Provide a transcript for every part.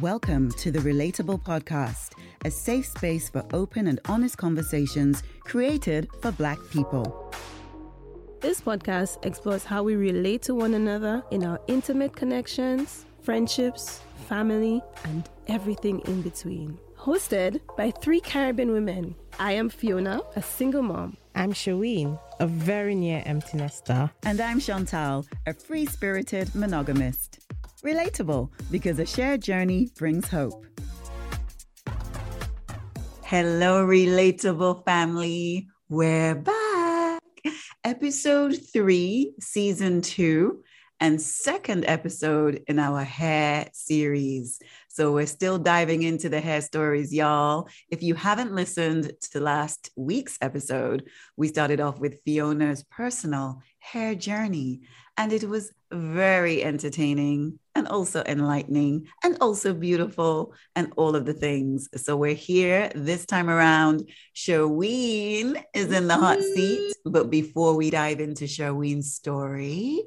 Welcome to the Relatable Podcast, a safe space for open and honest conversations created for Black people. This podcast explores how we relate to one another in our intimate connections, friendships, family, and everything in between. Hosted by three Caribbean women. I am Fiona, a single mom. I'm Sherween, a very near empty nester. And I'm Chantal, a free spirited monogamist. Relatable because a shared journey brings hope. Hello, relatable family. We're back. Episode three, season two, and second episode in our hair series. So we're still diving into the hair stories, y'all. If you haven't listened to last week's episode, we started off with Fiona's personal hair journey, and it was very entertaining and also enlightening and also beautiful and all of the things. So we're here this time around. Sherween is in the hot seat. But before we dive into Sherween's story,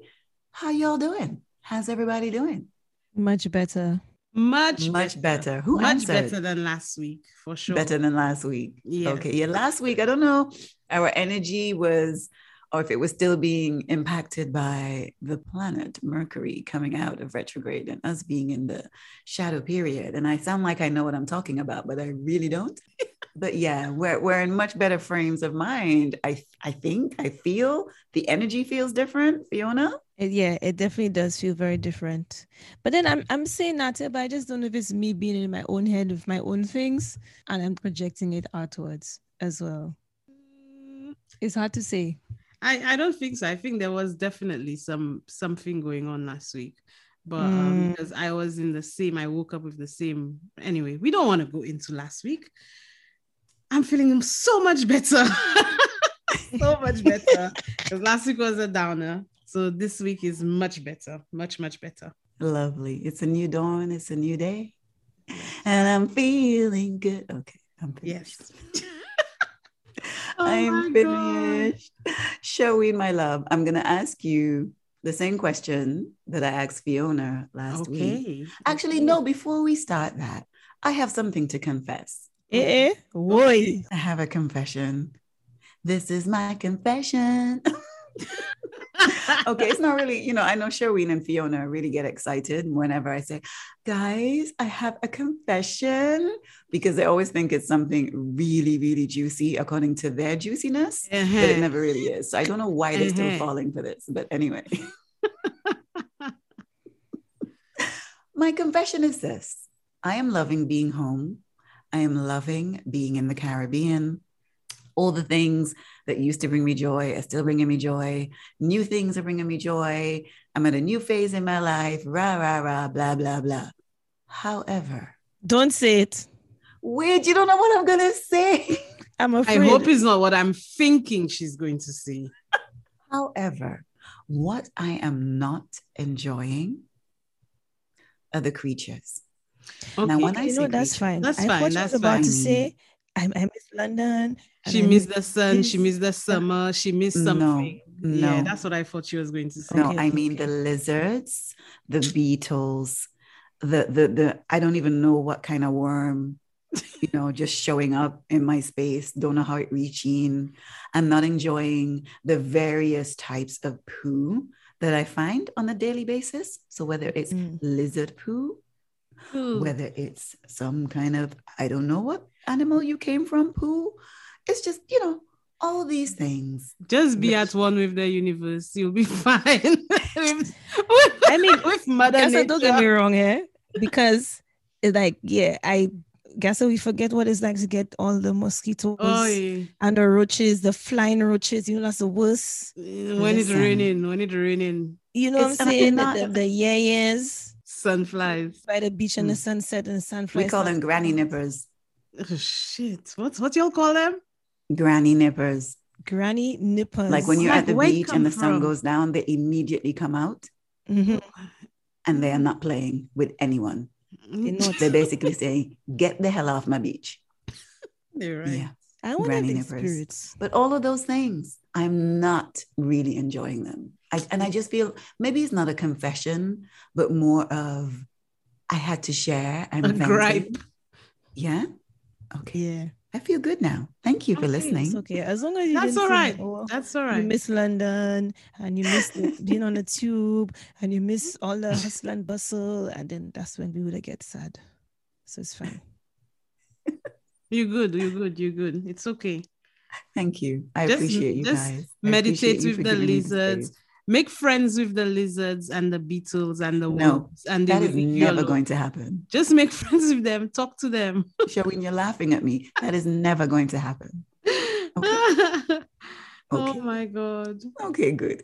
how y'all doing? How's everybody doing? Much better. Much much better. better. Who much answered? better than last week for sure. Better than last week. Yeah. Okay. Yeah. Last week, I don't know. Our energy was or if it was still being impacted by the planet Mercury coming out of retrograde and us being in the shadow period. And I sound like I know what I'm talking about, but I really don't. but yeah, we're, we're in much better frames of mind. I I think I feel the energy feels different, Fiona. Yeah, it definitely does feel very different. But then I'm I'm saying that, but I just don't know if it's me being in my own head with my own things and I'm projecting it outwards as well. It's hard to say. I, I don't think so. I think there was definitely some something going on last week. But um, Mm. because I was in the same, I woke up with the same. Anyway, we don't want to go into last week. I'm feeling so much better. so much better. Because last week was a downer. So this week is much better. Much, much better. Lovely. It's a new dawn. It's a new day. And I'm feeling good. Okay. I'm finished. Yes. Oh I'm my God. finished. Showing my love. I'm going to ask you the same question that I asked Fiona last week. Actually, Okay. no, before we start that, I have something to confess. Eh, eh, boy. I have a confession. This is my confession. okay, it's not really, you know, I know Sherween and Fiona really get excited whenever I say, guys, I have a confession because they always think it's something really, really juicy according to their juiciness, but it Uh-huh. never really is. So I don't know why they're still Uh-huh. falling for this, but anyway. My confession is this I am loving being home. I am loving being in the Caribbean. All the things that used to bring me joy are still bringing me joy. New things are bringing me joy. I'm at a new phase in my life. Rah, rah, rah, blah, blah, blah. However, Don't say it. wait, you don't know what I'm going to say. I'm afraid. I hope it's not what I'm thinking she's going to see. However, what I am not enjoying are the creatures. Now, Okay. when I you say know, that's creature- fine. That's I fine, thought you that's was about to say, I, I miss London. And She missed the sun. She missed the summer. She missed No, something. Yeah, no. that's what I thought she was going to say. No, Okay, I mean the lizards, the beetles, the the the I don't even know what kind of worm, you know, just showing up in my space. Don't know how it reaching. I'm not enjoying the various types of poo that I find on a daily basis. So whether it's Mm. lizard poo, Ooh. whether it's some kind of I don't know what animal you came from poo, it's just you know all these things. Just be at one with the universe. You'll be fine. With- I mean, with mother Guess what, don't get me wrong here, because it's like, yeah, I guess we forget what it's like to get all the mosquitoes Oh, yeah. and the roaches, the flying roaches. You know, that's the worst. When it's Listen. raining, when it's raining, You know It's what I'm saying? not- the, the, the yeah-yeahs sunflies. by the beach and the Mm. sunset and the We call them granny nippers. Oh, shit. What what y'all call them? Granny nippers. Granny nippers. Like when you're Like, at the beach and the sun from? goes down, they immediately come out Mhm. and they are not playing with anyone. They know They basically say, "Get the hell off my beach." You're right. Yeah. I want granny to nippers. spirits. But all of those things, I'm not really enjoying them. I, and I just feel maybe it's not a confession, but more of I had to share and A vented. gripe. Yeah. Okay. Yeah. I feel good now. Thank you for Okay, listening. It's okay. As long as you That's didn't all say, right. "Oh, That's all right. You miss London and you miss being on the tube and you miss all the hustle and bustle. And then that's when we would get sad. So it's fine. You're good. You're good. You're good. It's okay. Thank you. I Just- appreciate you just guys. Meditate with the giving me lizards. Make friends with the lizards and the beetles and the No, wolves. And they will is never alone. going to happen. Just make friends with them. Talk to them. Showing you're laughing at me. That is never going to happen. Okay. Oh my god. Okay, good.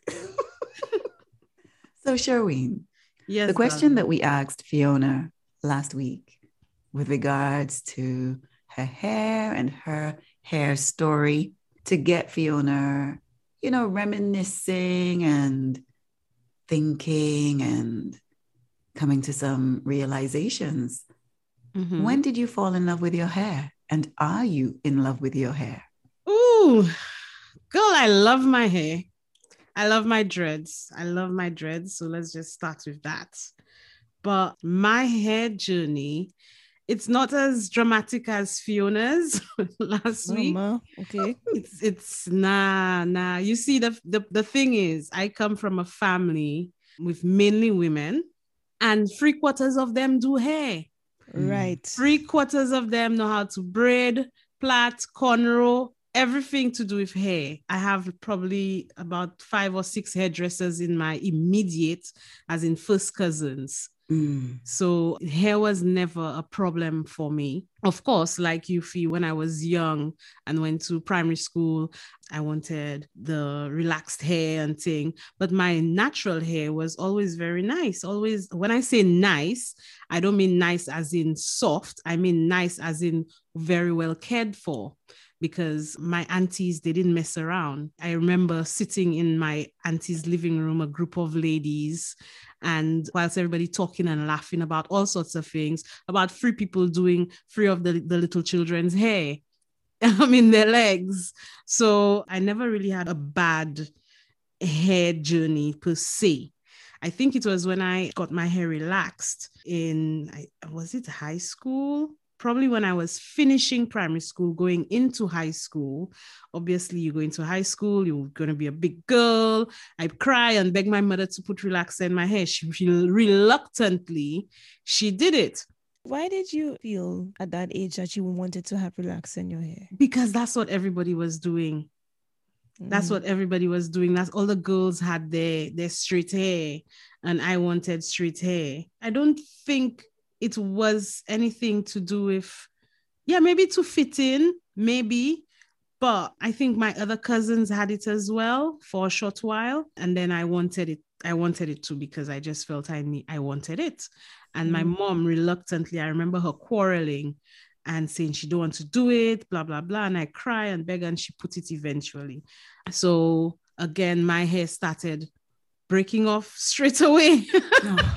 so, Sherween, Yes. the question that we asked Fiona last week with regards to her hair and her hair story to get Fiona, you know, reminiscing and thinking and coming to some realizations. Mhm. When did you fall in love with your hair? And are you in love with your hair? Ooh, girl, I love my hair. I love my dreads. I love my dreads. So let's just start with that. But my hair journey, it's not as dramatic as Fiona's last oh, week. Mama, okay. It's it's nah nah. You see, the, the the thing is, I come from a family with mainly women, and three quarters of them do hair. Mm. Right. Three quarters of them know how to braid, plait, cornrow, everything to do with hair. I have probably about five or six hairdressers in my immediate, as in first cousins. Mm. So hair was never a problem for me. Of course, like you feel when I was young and went to primary school, I wanted the relaxed hair and thing. But my natural hair was always very nice. Always, when I say nice, I don't mean nice as in soft. I mean nice as in very well cared for because my aunties they didn't mess around. I remember sitting in my auntie's living room, a group of ladies, and whilst everybody talking and laughing about all sorts of things, about three people doing three of the, the little children's hair. I mean their legs. So I never really had a bad hair journey per se. I think it was when I got my hair relaxed in was it high school? Probably when I was finishing primary school, going into high school. Obviously, you go into high school, you're going to be a big girl. I cry and beg my mother to put relaxer in my hair. She she reluctantly, she did it Why did you feel at that age that you wanted to have relax in your hair? because that's what everybody was doing. That's Mm. what everybody was doing. That's all the girls had their their straight hair, and I wanted straight hair. I don't think it was anything to do with, yeah, maybe to fit in, maybe, but I think my other cousins had it as well for a short while, and then I wanted it. I wanted it too because I just felt I need. I wanted it, and my Mm. mom reluctantly. I remember her quarreling and saying she don't want to do it, blah blah blah. And I cry and beg, and she put it eventually. So again, my hair started breaking off straight away.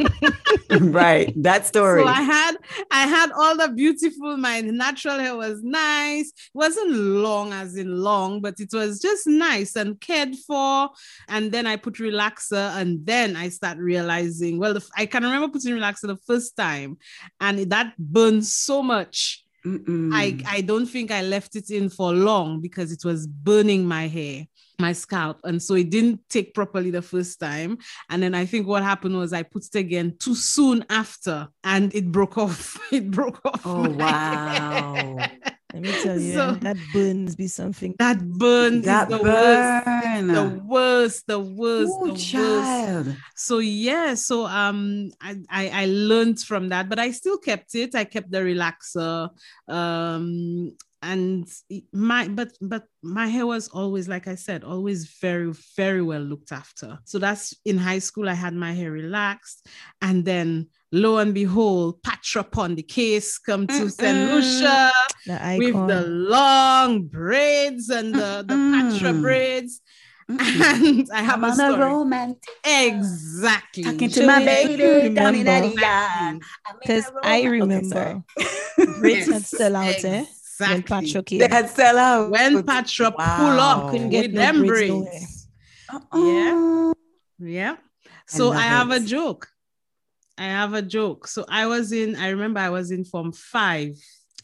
right. That story. So I had I had all the beautiful, my natural hair was nice. It wasn't long as in long, but it was just nice and cared for. And then I put relaxer, and then I start realizing, well, the, I can remember putting relaxer the first time, and that burned so much. Mm-mm. I, I don't think I left it in for long because it was burning my hair my scalp. And so it didn't take properly the first time. And then I think what happened was I put it again too soon after and it broke off. It broke off. Oh, wow. Hair. Let me tell you, So- that burns be something. That burn That is the worst. The worst, the worst, Ooh, the worst. So yeah, so um I, I I learned from that, but I still kept it. I kept the relaxer. Um and my but but my hair was always like i said always very very well looked after. So that's in high school i had my hair relaxed. And then lo and behold patra upon the case come to Mm-mm. lucia The with the long braids and the, the patra braids. And i have I'm a on a story. romantic. exactly. Talking to my baby down in remember. Because I remember. braids had still out eh? there when Exactly. Patra came. They had sell out. when Patra pull up Couldn't with get no them braids braids. Uh-uh. Yeah. So I, love have it. a joke. I have a joke. So I was in, I remember I was in Form 5.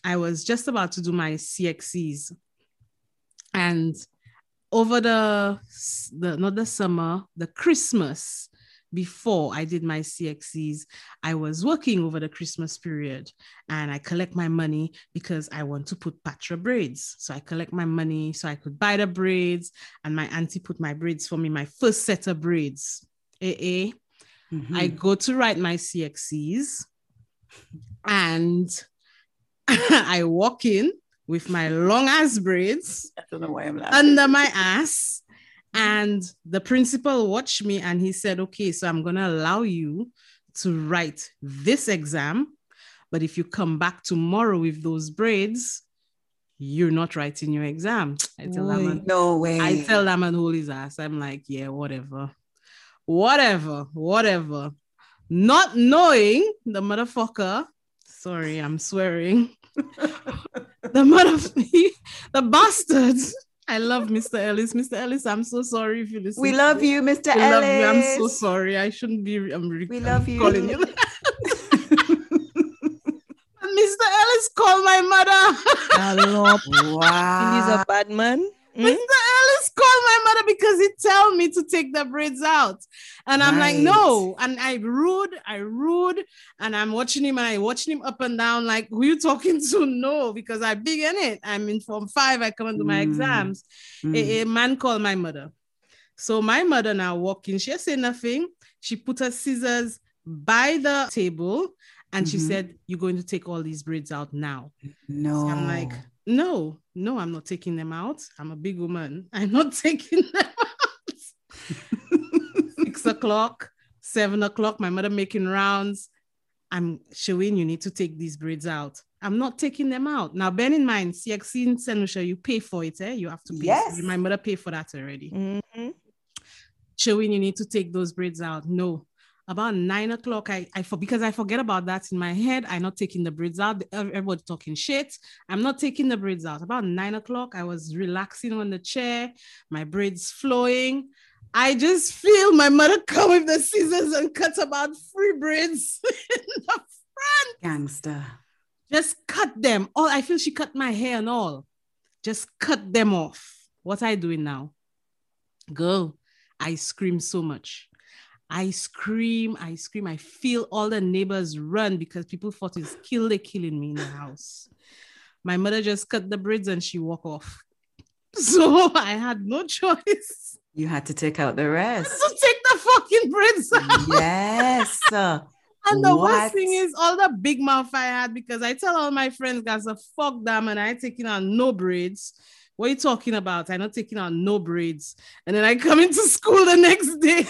I was just about to do my CXCs. And over the, the not the summer, the Christmas before I did my CXCs, I was working over the Christmas period and I collect my money because I want to put Patra braids. So I collect my money so I could buy the braids and my auntie put my braids for me, my first set of braids. AA. Mhm. I go to write my CXCs and I walk in with my long ass braids I don't know why I'm laughing. under my ass. And the principal watched me and he said, Okay, so I'm going to allow you to write this exam. But if you come back tomorrow with those braids, you're not writing your exam. I tell man, no way. I tell that man hold his ass. I'm like, yeah, whatever. Whatever, whatever. Not knowing the motherfucker, sorry, I'm swearing. the motherfucker, the bastards. I love Mr. Ellis. Mr. Ellis, I'm so sorry if you listen. we love you, Mr. I love you. I'm so Ellis. sorry. I shouldn't be. I'm re- We I'm love you. calling you. Mr. Ellis called my mother. Hello. He's wow. a bad man. Hmm? Mr. Ellis called my mother because he tell me to take the braids out. And I'm like, no. And I rude, I rude. And I'm watching him and I watching him up and down, like, who you talking to? No, because I big in it. I'm in form five. I come and do my Mm. exams. Mm. A, a man called my mother. So my mother now walking, she say nothing. She put her scissors by the table and she Mhm. said, You're going to take all these braids out now. No. I'm like, no, no, I'm not taking them out. I'm a big woman. I'm not taking them out. Six o'clock, seven o'clock, my mother making rounds. I'm showing you need to take these braids out. I'm not taking them out. Now, bear in mind, CXC. Lucia, you pay for it, eh? You have to pay. Yes. My mother paid for that already. Mhm. Sherween you need to take those braids out. No. About nine o'clock, I, I for because I forget about that in my head. I'm not taking the braids out. Everybody talking shit. I'm not taking the braids out. About nine o'clock, I was relaxing on the chair, my braids flowing. I just feel my mother come with the scissors and cut about three braids in the front. Gangster. Just cut them. All I feel she cut my hair and all. Just cut them off. What I doing now? Girl, I scream so much. I scream, I scream. I feel all the neighbors run because people thought it's kill they killing me in the house. My mother just cut the braids and she walk off. So I had no choice You had to take out the rest. to take the fucking braids out. yes. And the What? worst thing is all the big mouth I had because I tell all my friends, guys, a fuck them and I taking out no braids. What are you talking about? I'm not taking out no braids. And then I come into school the next day.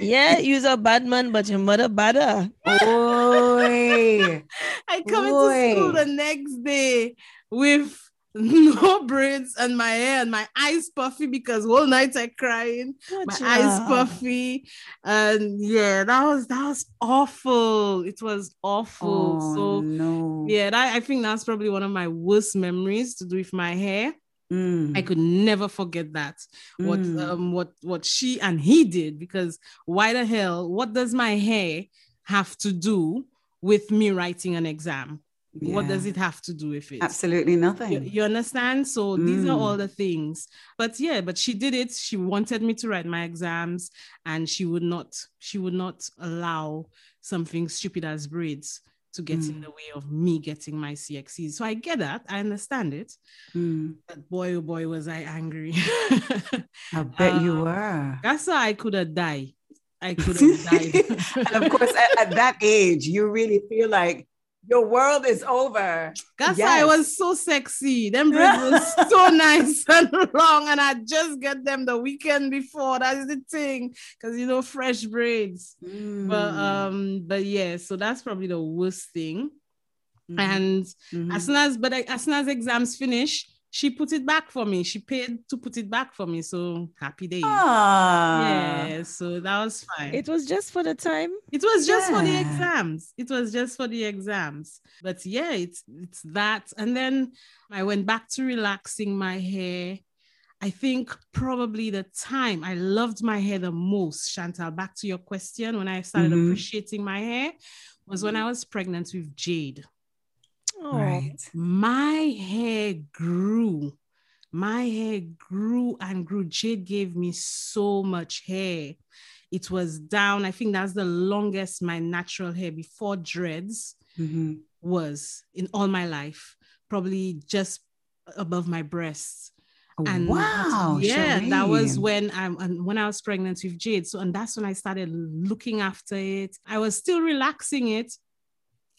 Yeah, you're a bad man, but your mother badder. Ah. Oi. I come into school the next day with no braids and my hair and my eyes puffy because whole night I crying, my eyes puffy, and yeah, that was that was awful. It was awful. Oh, so no. yeah, that, I think that's probably one of my worst memories to do with my hair. Mm. I could never forget that. What Mm. um what what she and he did because why the hell? What does my hair have to do with me writing an exam? What does it have to do with it? Absolutely nothing. You, you understand? So these are Mm. all the things. But yeah, but she did it. She wanted me to write my exams, and she would not. She would not allow something stupid as braids to get in Mm. the way of me getting my CXCs. So I get that. I understand it. Mm. But boy, oh boy, was I angry. I bet you Uh, were. That's why I could have died. I could have died. and of course, at, at that age, you really feel like your world is over. That's why I was so sexy. Them braids were so nice and long, and I just get them the weekend before. That's the thing, because you know, fresh braids. But Mm. um, but yeah, so that's probably the worst thing. Mhm. And Mhm. as soon as but as soon as exams finish, she put it back for me. She paid to put it back for me. So happy day. Ah. Yeah, so that was fine. It was just for the time. It was just for the exams. It was just for the exams. But yeah, it's it's that. And then I went back to relaxing my hair. I think probably the time I loved my hair the most, Chantal, back to your question, when I started Mhm. appreciating my hair, was when I was pregnant with Jade. Oh, Right. My hair grew. My hair grew and grew. Jade gave me so much hair. It was down. I think that's the longest my natural hair before dreads Mhm. was in all my life, probably just above my breasts. And wow. yeah, that was when I'm and when I was pregnant with Jade. So and that's when I started looking after it. I was still relaxing it,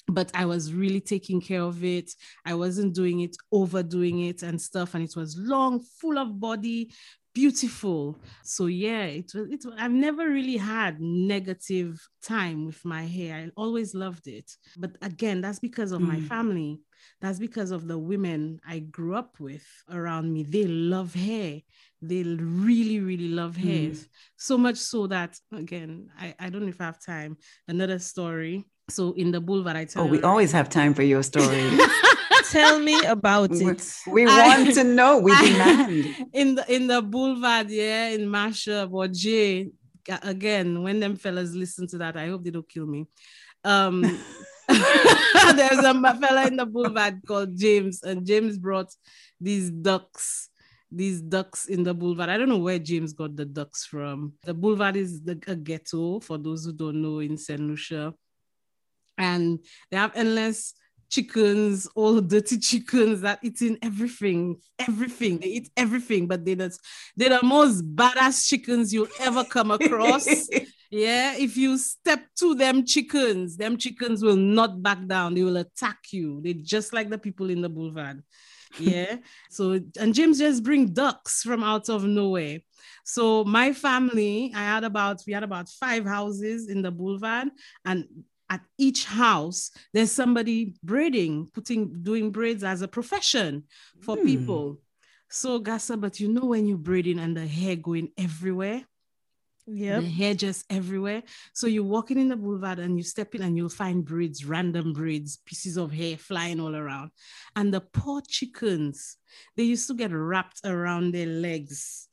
but I was really taking care of it. I wasn't doing it, overdoing it and stuff. And it was long, full of body, beautiful. So yeah, it was it was, I've never really had negative time with my hair. I always loved it. But again, that's because of my Mm. family. That's because of the women I grew up with around me. They love hair. They really, really love hair. Mm. So much so that again, I, I don't know if I have time. Another story. So in the boulevard, I tell Oh, we always have time for your story. tell me about it. we I- want to know. We I- demand. in the in the boulevard, yeah, in Mashup or Jay. Again, when them fellas listen to that, I hope they don't kill me. Um, there's a fella in the boulevard called James, and James brought these ducks. These ducks in the boulevard. I don't know where James got the ducks from. The boulevard is the, a ghetto for those who don't know in St. Lucia. And they have endless chickens, all dirty chickens that eating everything, everything. They eat everything, but they just they're the most badass chickens you'll ever come across. yeah, if you step to them chickens, them chickens will not back down. They will attack you. They just like the people in the boulevard. Yeah. so and James just bring ducks from out of nowhere. So my family, I had about we had about five houses in the boulevard, and at each house there's somebody braiding, putting doing braids as a profession for Hmm. people. So Gassa, but you know when you're braiding and the hair going everywhere, yeah the hair just everywhere. So you're walking in the boulevard and you step in and you'll find braids, random braids, pieces of hair flying all around. And the poor chickens, they used to get wrapped around their legs.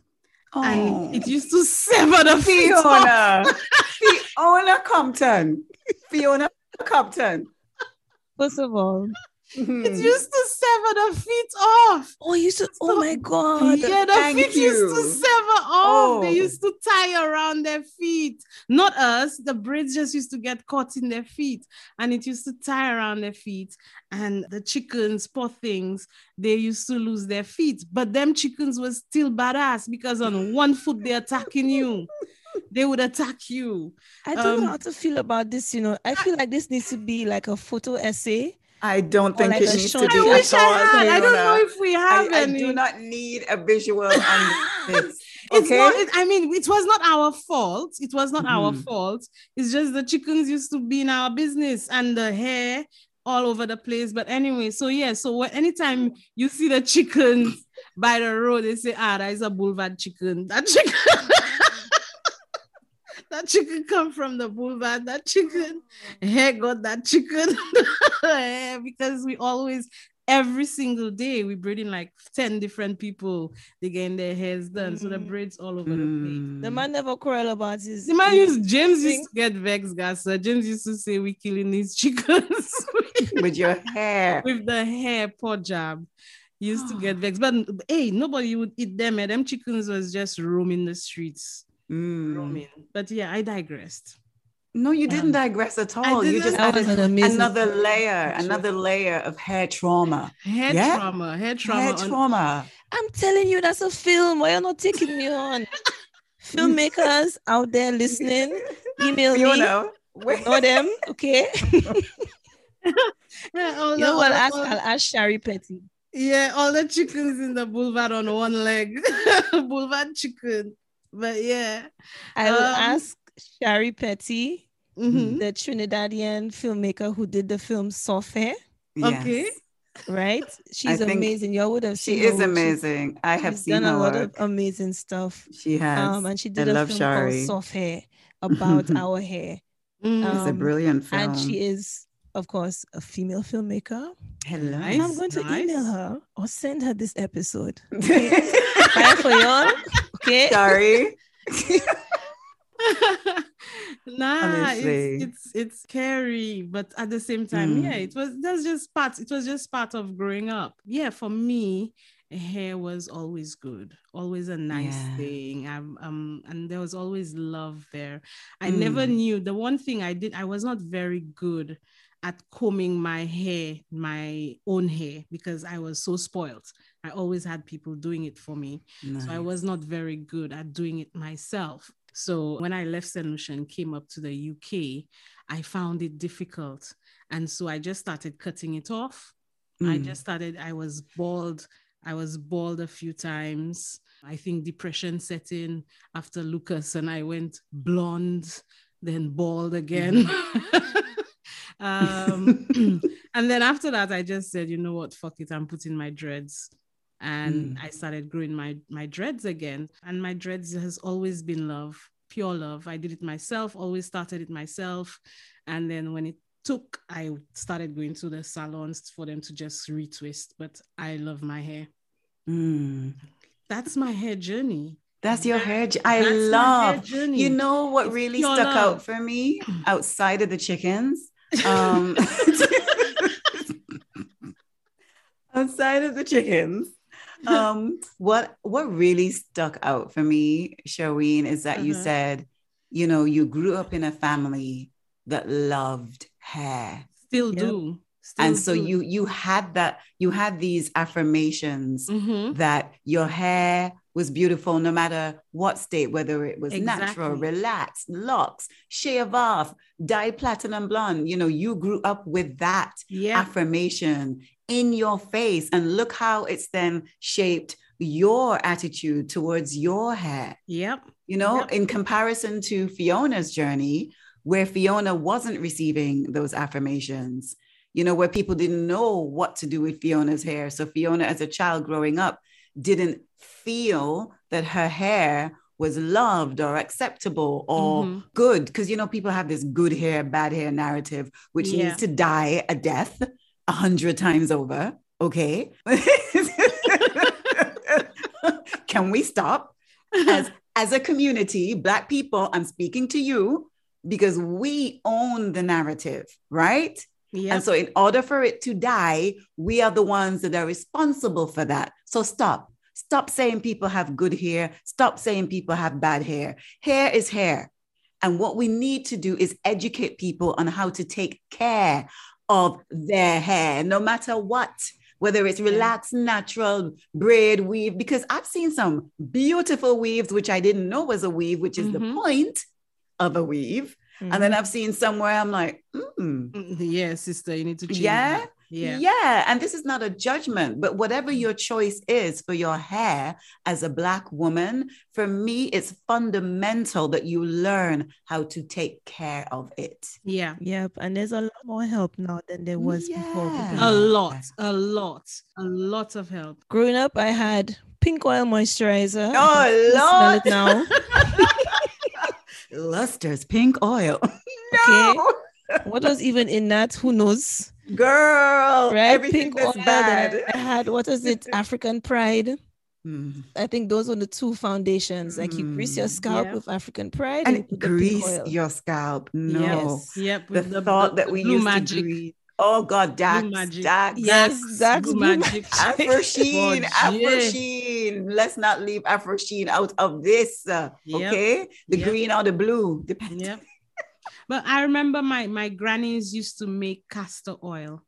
Oh, And it used to sever the feet off. Fiona, Fiona Compton, Fiona Compton. First of all, Mhm. It used to sever the feet off. oh, you should. Oh So- my god. yeah, the feet used to sever off. They Oh. used to tie around their feet. Not us. The braids just used to get caught in their feet, and it used to tie around their feet. And the chickens, poor things, they used to lose their feet. But them chickens were still badass because on one foot they're attacking you. They would attack you. I don't Um, know how to feel about this. You know, I feel like this needs to be like a photo essay. I don't think like it needs to short- be. I I wish I all, had. I don't know Fiona. if we have I, I do not need a visual on this. It's Okay. not, it- I mean, it was not our fault. It was not our Mhm. fault. It's just the chickens used to be in our business and the hair all over the place. But anyway, so yeah, so what, anytime you see the chickens by the road, they say, ah, that is a boulevard chicken. That chicken. that chicken come from the boulevard. That chicken, hey, got that chicken. because we always every single day we braid in like 10 different people they getting their hairs done so the Mhm. braids all over the place The man never quarrel about his. the man used James thing. used to get vexed, guys. James used to say we killing these chickens With your hair. with the hair poor job. Used to get vexed, but hey, nobody would eat them. And them chickens was just roaming the streets, Mm. roaming. But yeah, I digressed. No, you didn't Um, digress at all. You didn't. just added an another layer, picture. another layer of hair trauma. Hair Yeah? trauma, hair trauma. hair on- trauma. I'm telling you, that's a film. Why are you not taking me on? Filmmakers out there listening, email me. Fiona, wait. Know them, okay? yeah, all You know what? I'll ask, I'll ask Shari Petty. yeah, all the chickens in the boulevard on one leg. boulevard chicken. But yeah. I will Um, ask Shari Petty, Mhm. the Trinidadian filmmaker who did the film Soft Hair, Okay. Right? She's amazing. Y'all would have seen She is work. amazing. I have seen done her a lot work. of amazing stuff. She has. Um, and she did I a love film Shari. called Soft Hair about our hair. Mhm. it's a um, brilliant film. And she is, of course, a female filmmaker. Hello. And I'm Nice, going to email her or send her this episode. Okay. Bye for y'all. Okay. Sorry. nah, it's, it's it's scary, but at the same time, Mm. yeah, it was that's just part. It was just part of growing up. Yeah, for me, hair was always good, always a nice Yeah. thing. Um, um, and there was always love there. I never Mm. knew the one thing I did. I was not very good at combing my hair, my own hair, because I was so spoiled. I always had people doing it for me. So I was not very good at doing it myself. So when I left St. Lucia and came up to the UK, I found it difficult. And so I just started cutting it off. I Mm. just started, I was bald. I was bald a few times. I think depression set in after Lucas and I went blonde, then bald again. um, and then after that, I just said, you know what, fuck it, I'm putting my dreads. And Mm. I started growing my my dreads again. And my dreads has always been love, pure love. I did it myself, always started it myself. And then when it took, I started going to the salons for them to just retwist. But I love my hair. Mm. That's my hair journey. That's your hair. I That's my hair love. You know what It's really stuck love. out for me outside of the chickens? Um, outside of the chickens. Um, what what really stuck out for me, Sherween, is that you Uh-huh. said, you know, you grew up in a family that loved hair. Still Yep. do. Still and so do. you you had that you had these affirmations Mhm. that your hair was beautiful no matter what state, whether it was natural, relaxed, locks, shave off, dye platinum blonde. You know, you grew up with that Yeah. affirmation in your face. And look how it's then shaped your attitude towards your hair. Yep. You know, Yep. in comparison to Fiona's journey, where Fiona wasn't receiving those affirmations, you know, where people didn't know what to do with Fiona's hair. So Fiona, as a child growing up, didn't feel that her hair was loved or acceptable or Mhm. good. Because, you know, people have this good hair, bad hair narrative, which Yeah. needs to die a death a hundred times over. Okay. Can we stop? as as a community, black people, I'm speaking to you because we own the narrative, right? Yeah. And so in order for it to die, we are the ones that are responsible for that. So stop. Stop saying people have good hair. Stop saying people have bad hair. Hair is hair. And what we need to do is educate people on how to take care of their hair, no matter what, whether it's relaxed, natural, braid, weave, because I've seen some beautiful weaves, which I didn't know was a weave, which is the Mhm. point of a weave. And then I've seen somewhere I'm like, mm, Mm, yeah, sister, you need to change yeah. that. Yeah. Yeah. And this is not a judgment, but whatever mm. your choice is for your hair as a Black woman, for me, it's fundamental that you learn how to take care of it. Yeah. Yep. And there's a lot more help now than there was before. Yeah. because A lot, a lot, a lot of help. Growing up, I had pink oil moisturizer. Oh, can still smell Lord. it now. Luster's pink oil. Okay. No, what was even in that? Who knows? girl. Right? Everything Pink oil. that's bad. I had what is it? African Pride. Mm. I think those were the two foundations. Like you grease your Mm, scalp yeah. with African Pride And you put the pink grease your scalp. No. Yes. Yep. The with thought that the we blue used magic. to grease. Oh God, Dax, magic. Dax, Yes, Dax blue blue magic. Afro Sheen, Afro. Sheen. Let's not leave Afro Sheen out of this. uh, Yep. Okay, the Yep. green or the blue, depends. Yep. But I remember my my grannies used to make castor oil.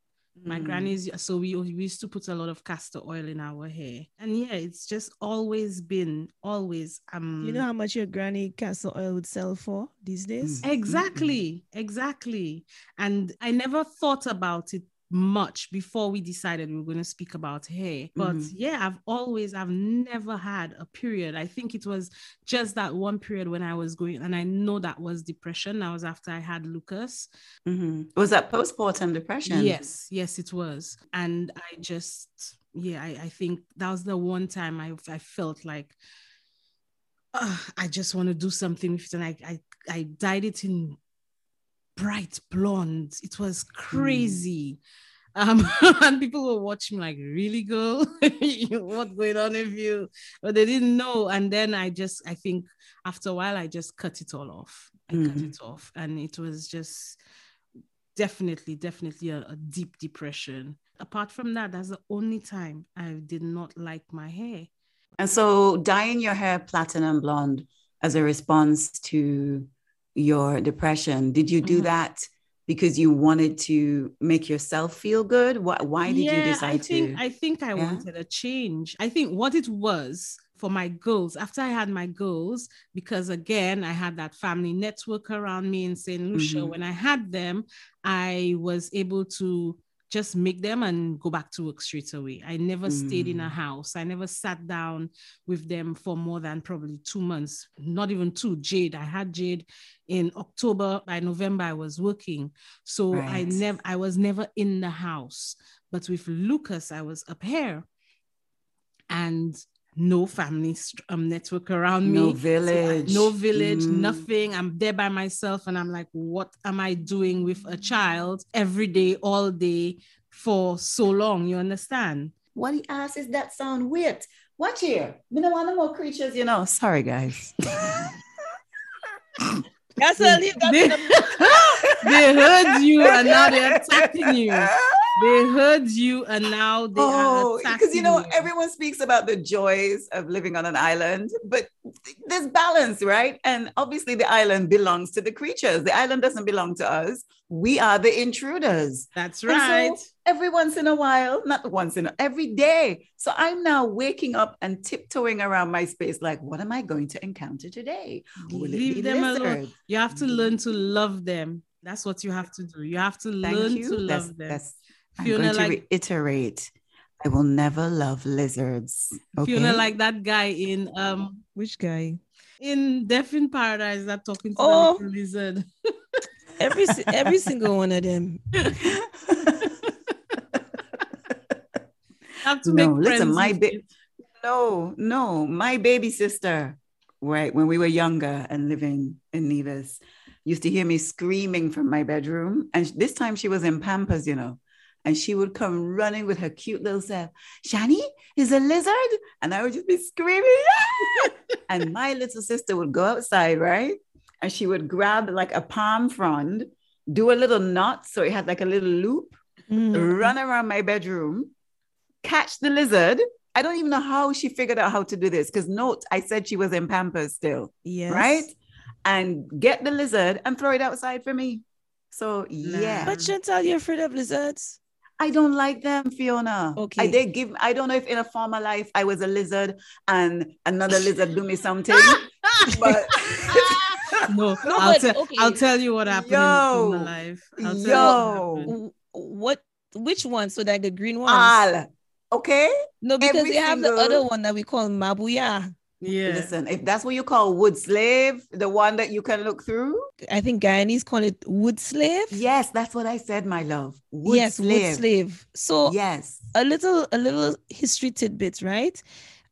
My Mm. grannies, so we, we used to put a lot of castor oil in our hair. And yeah, it's just always been, always. Um, You know how much your granny castor oil would sell for these days? Mm. Exactly, exactly. And I never thought about it much before we decided we were going to speak about hair. But Mhm. yeah, I've always, I've never had a period. I think it was just that one period when I was going, and I know that was depression. That was after I had Lucas. Mhm. Was that postpartum depression? Yes, yes, it was. And I just, yeah, I, I think that was the one time I, I felt like, "Ugh, I just want to do something with it. And I, I, I dyed it in bright blonde. It was crazy. Um, and people were watching like, really, girl? What's going on with you? But they didn't know. And then I just, I think after a while, I just cut it all off. I cut Mhm. it off. And it was just definitely, definitely a, a deep depression. Apart from that, that's the only time I did not like my hair. And so dyeing your hair platinum blonde as a response to your depression, did you do Mhm. that because you wanted to make yourself feel good? Why, why did you I decide think to? I think I Yeah? wanted a change. I think what it was for my goals after I had my goals because again I had that family network around me in St. Lucia. Mhm. When I had them, I was able to just make them and go back to work straight away. I never stayed in a Mm. house. I never sat down with them for more than probably two months, not even two. Jade, I had Jade in October. By November, I was working. So I never I was never in the house. But with Lucas, I was up here and no family um, network around No me. So I- village. no village, Mm. nothing. I'm there by myself and I'm like, what am I doing with a child every day, all day for so long? You understand? What he ass is that sound? Wait, watch here. We don't want no more creatures, you know. Sorry, guys. That's a leave that They, the- they heard you and now they're attacking you. They heard you and now they Oh, because you know everyone speaks about the joys of living on an island, but there's balance, right? And obviously, the island belongs to the creatures. The island doesn't belong to us. We are the intruders. That's And so right. every once in a while, not once in a, every day. So I'm now waking up and tiptoeing around my space, like, what am I going to encounter today? Will Leave them alone. You have to learn to love them. That's what you have to do. You have to Thank learn you. to That's, love them. that's, I'm Fiona, going to like- reiterate. I will never love lizards. Okay? Fiona, like that guy in um Which guy? in Death in Paradise that talking to Oh. the little lizard. Every every single one of them. Have to No, make listen, friends my with ba- No, no, my baby sister, right, when we were younger and living in Nevis, used to hear me screaming from my bedroom. And this time she was in Pampers, you know, and she would come running with her cute little self, Shani, is a lizard? And I would just be screaming. "Ah!" and my little sister would go outside, right? And she would grab like a palm frond, do a little knot so it had like a little loop, Mm. run around my bedroom, catch the lizard. I don't even know how she figured out how to do this because note, I said she was in Pampers still, Yes. right? And get the lizard and throw it outside for me. So yeah, But Chantal, you're afraid of lizards? I don't like them, Fiona. Okay. I did give. I don't know if in a former life I was a lizard and another lizard do me something, but No, No, I'll, but, tell, okay. I'll tell you what happened Yo. in my life. I'll tell Yo. you what What which one? So like the green one? All. Okay? no, because every they have the single- other one that we call Mabouya. Yeah. Listen, if that's what you call wood slave, the one that you can look through, I think Guyanese call it wood slave. yes, that's what I said, my love. Wood yes, slave. wood slave. So Yes. a little a little history tidbits, right?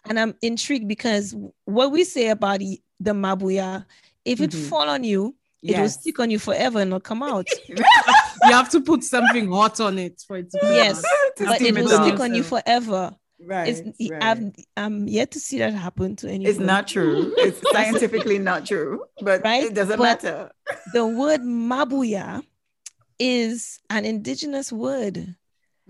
And I'm intrigued because what we say about the, the mabouya, if it Mhm. fall on you, it will stick on you forever and not come out. you have to put something hot on it for it to come yes, but it it will stick on you forever. Right. It's right. I've I'm yet to see that happen to anyone. It's not true. It's scientifically not true, but Right? it doesn't But- matter. the word mabouya is an indigenous word.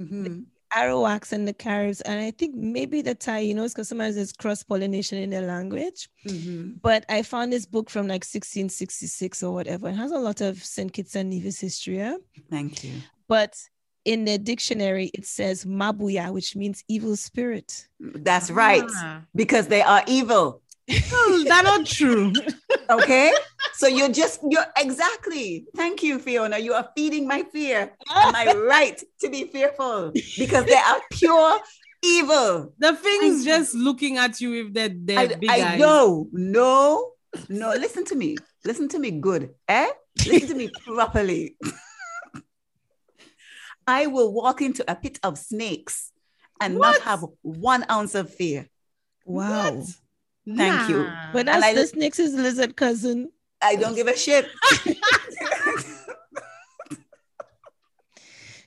Mhm. Arawaks and the Caribs, and I think maybe the Tainos, because sometimes there's cross pollination in their language. Mhm. But I found this book from like 1666 or whatever. It has a lot of St. Kitts and Nevis history. Thank you. But in the dictionary, it says mabouya, which means evil spirit. That's right. Ah. Because they are evil. Oh, that's not true. Okay. so you're just, you're exactly. Thank you, Fiona. You are feeding my fear. Am I right to be fearful? Because they are pure evil. The thing's just looking at you with their, their I, big I eyes. know. No, no. Listen to me. Listen to me good. Eh? Listen to me properly. I will walk into a pit of snakes and What? not have one ounce of fear. Wow. What? Thank you. Nah. But And that's I- the snake's lizard cousin. I don't give a shit.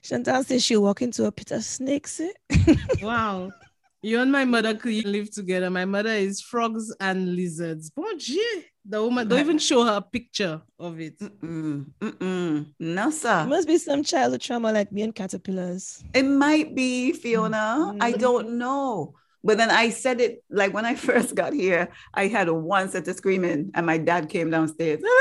Chantal says she'll walk into a pit of snakes. eh? wow. You and my mother could live together. My mother is frogs and lizards. Bon Dieu. The woman don't even show her a picture of it. Mm-mm, mm-mm. No, It sir. must be some childhood trauma like me and caterpillars. It might be Fiona. I Mhm. don't know. But then I said it like when I first got here, I had one set of screaming, and my dad came downstairs.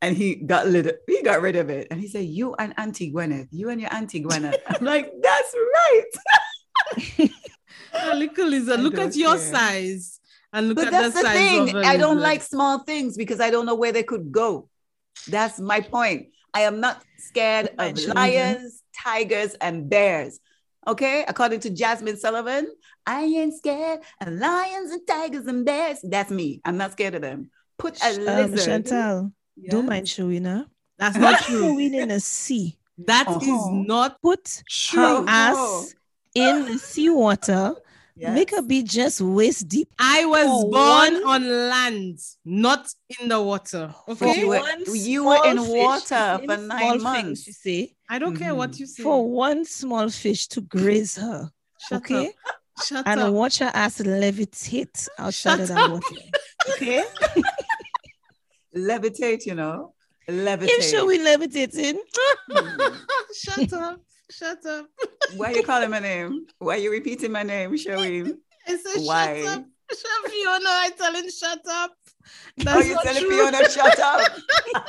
And he got rid of, he got rid of it. And he said, You and Auntie Gwyneth, you and your Auntie Gwyneth. I'm like, that's right. A little lizard. Look at your care. size and look But at that's the the thing. of a I don't like small things because I don't know where they could go. That's my point. I am not scared of lions, tigers, and bears. Okay, according to Jazmine Sullivan, I ain't scared of lions and tigers and bears. That's me. I'm not scared of them. Put a Um, lizard. Chantal, don't mind showing her. That's not true. Showing in a sea. That is Uh-huh. not Put true. How? us in the seawater. Yes. Make her be just waist deep. I was For born one- on land, not in the water. For Okay. you were- you were in small water for nine small thing, months. She say I don't care what Mhm. you say. for one small fish to graze her, Shut okay, up. Shut and up. watch her ass levitate outside of Shut that up. water. Okay, levitate, you know, levitate. if she we levitating, Shut up. Shut up. Why are you calling my name? Why are you repeating my name, Sherween? I said, Why? shut up. Shut Fiona, I tell him shut up. Oh, That's you not telling true. Fiona, shut up.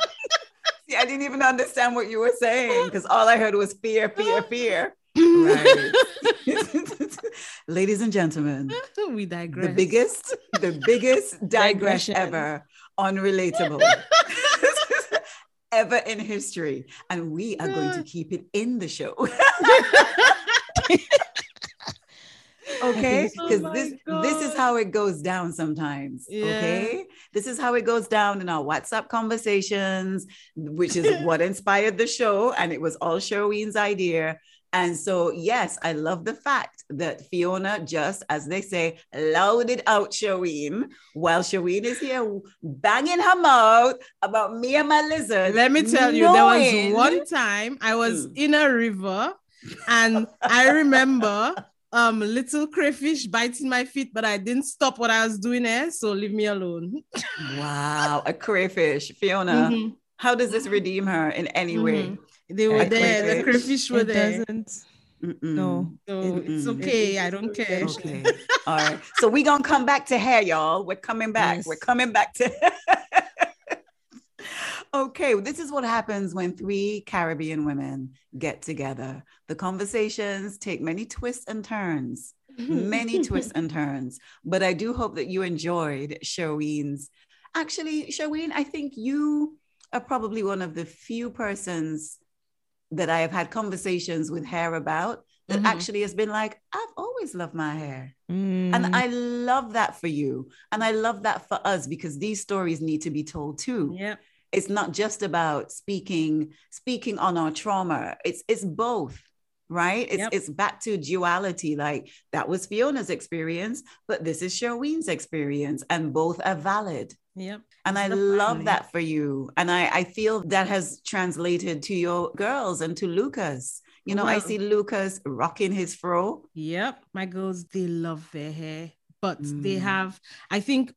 See, I didn't even understand what you were saying because all I heard was fear, fear, fear. Right. Ladies and gentlemen, we digress. the biggest, the biggest digress Digression. ever, unrelatable. Ever in history. And we are going to keep it in the show. okay Oh because my this this is how it goes down sometimes Yeah. okay this is how it goes down in our whatsapp conversations which is what inspired the show and it was all Sherween's idea and so yes i love the fact that fiona just as they say louded out Sherween while Sherween is here banging her mouth about me and my lizard Let me tell you, there was one time I was Mm. in a river and I remember um little crayfish biting my feet, but I didn't stop what I was doing there. So leave me alone. wow a crayfish fiona Mhm, how does this redeem her in any way mhm. They were A there, the crayfish. crayfish were it there. doesn't. Mm-mm. No. So it's okay. I don't care. Okay. All right. So we're gonna come back to hair, y'all. We're coming back. Yes. We're coming back to Okay, this is what happens when three Caribbean women get together. The conversations take many twists and turns, many twists and turns. But I do hope that you enjoyed Sherween's. Actually, Sherween, I think you are probably one of the few persons that I have had conversations with hair about that Mhm. actually has been like, I've always loved my hair. Mm. And I love that for you. And I love that for us because these stories need to be told too. Yep. It's not just about speaking, speaking on our trauma. It's it's both, right? It's Yep. it's back to duality. Like that was Fiona's experience, but this is Sherween's experience, and both are valid. Yep. And I love that for you. And I, I feel that has translated to your girls and to Lucas. You know, I see Lucas rocking his fro. Yep, my girls they love their hair, but they Mm. have. I think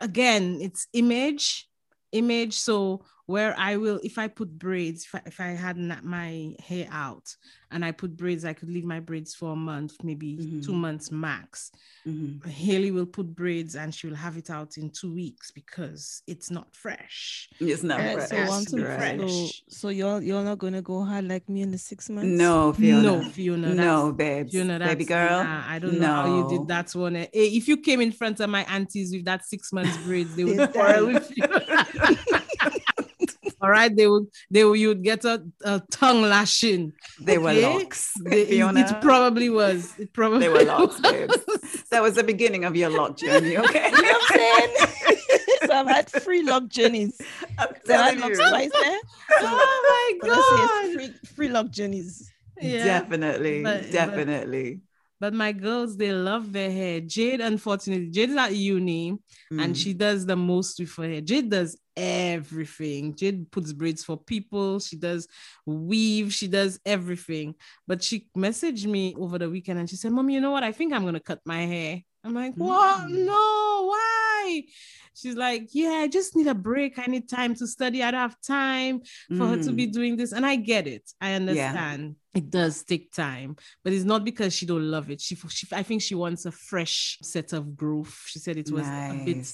again, it's image, image. So where I will, if I put braids, if I, if I had na- my hair out and I put braids, I could leave my braids for a month, maybe two Mhm. months max. Mhm. Haley will put braids and she will have it out in two weeks because it's not fresh. It's not Yeah, fresh. so has one, to two, so, so you're you're not gonna go hard like me in the six months. No, Fiona. No, Fiona. no, babe babes. Fiona, that's, Baby girl. nah, I don't know how you did that one. Eh, If you came in front of my aunties with that six months braids, they They would quarrel with you. All right, they would they would you'd get a, a tongue lashing. They were locks. They- it- Fiona. it probably was. It probably they were locks, babes. That was the beginning of your lock journey, okay? You know what I'm saying? so I've had free lock journeys. I'm So I had you. twice there. oh But my god! free free lock journeys. Yeah. Definitely, But- but- definitely. But my girls, they love their hair. Jade, unfortunately, Jade is at uni and Mm. she does the most with her hair. Jade does everything. Jade puts braids for people. She does weave. She does everything. But she messaged me over the weekend and she said, "Mom, you know what? I think I'm gonna cut my hair." I'm like, "What? Mm. No, why?" She's like, "Yeah, I just need a break. I need time to study. I don't have time for her to be Mm. doing this." And I get it. I understand. It does take time, but it's not because she don't love it. She, she, I think she wants a fresh set of growth. She said it was a bit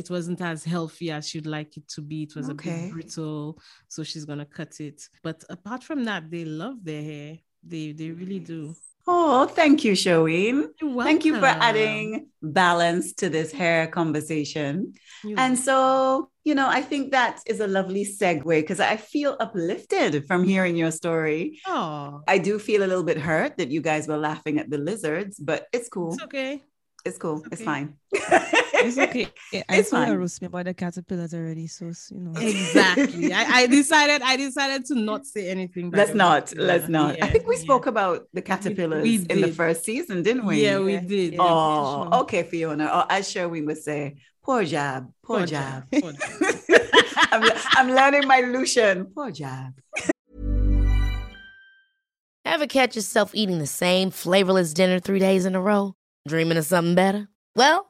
it wasn't as healthy as she'd like it to be. It was a bit brittle, so she's gonna cut it. But apart from that, they love their hair. They they really do. Oh, thank you, Sherween. Thank you for adding balance to this hair conversation. You're And so, you know, I think that is a lovely segue because I feel uplifted from hearing your story. Oh, I do feel a little bit hurt that you guys were laughing at the lizards, but it's cool. it's okay. It's cool. It's It's fine. It's okay. Yeah, I It's saw her fine. roast me about the caterpillars already, so you know. Exactly. I, I decided I decided to not say anything. by Let's not. way. Let's not. I think we yeah. spoke about the caterpillars we in the first season, didn't we? Yeah, we did. Yeah. Oh, sure. okay, Fiona. Oh, or as we would say, poor job, poor, job. Poor job. I'm, I'm learning my Lucian. Poor job. Ever catch yourself eating the same flavorless dinner three days in a row? Dreaming of something better? Well,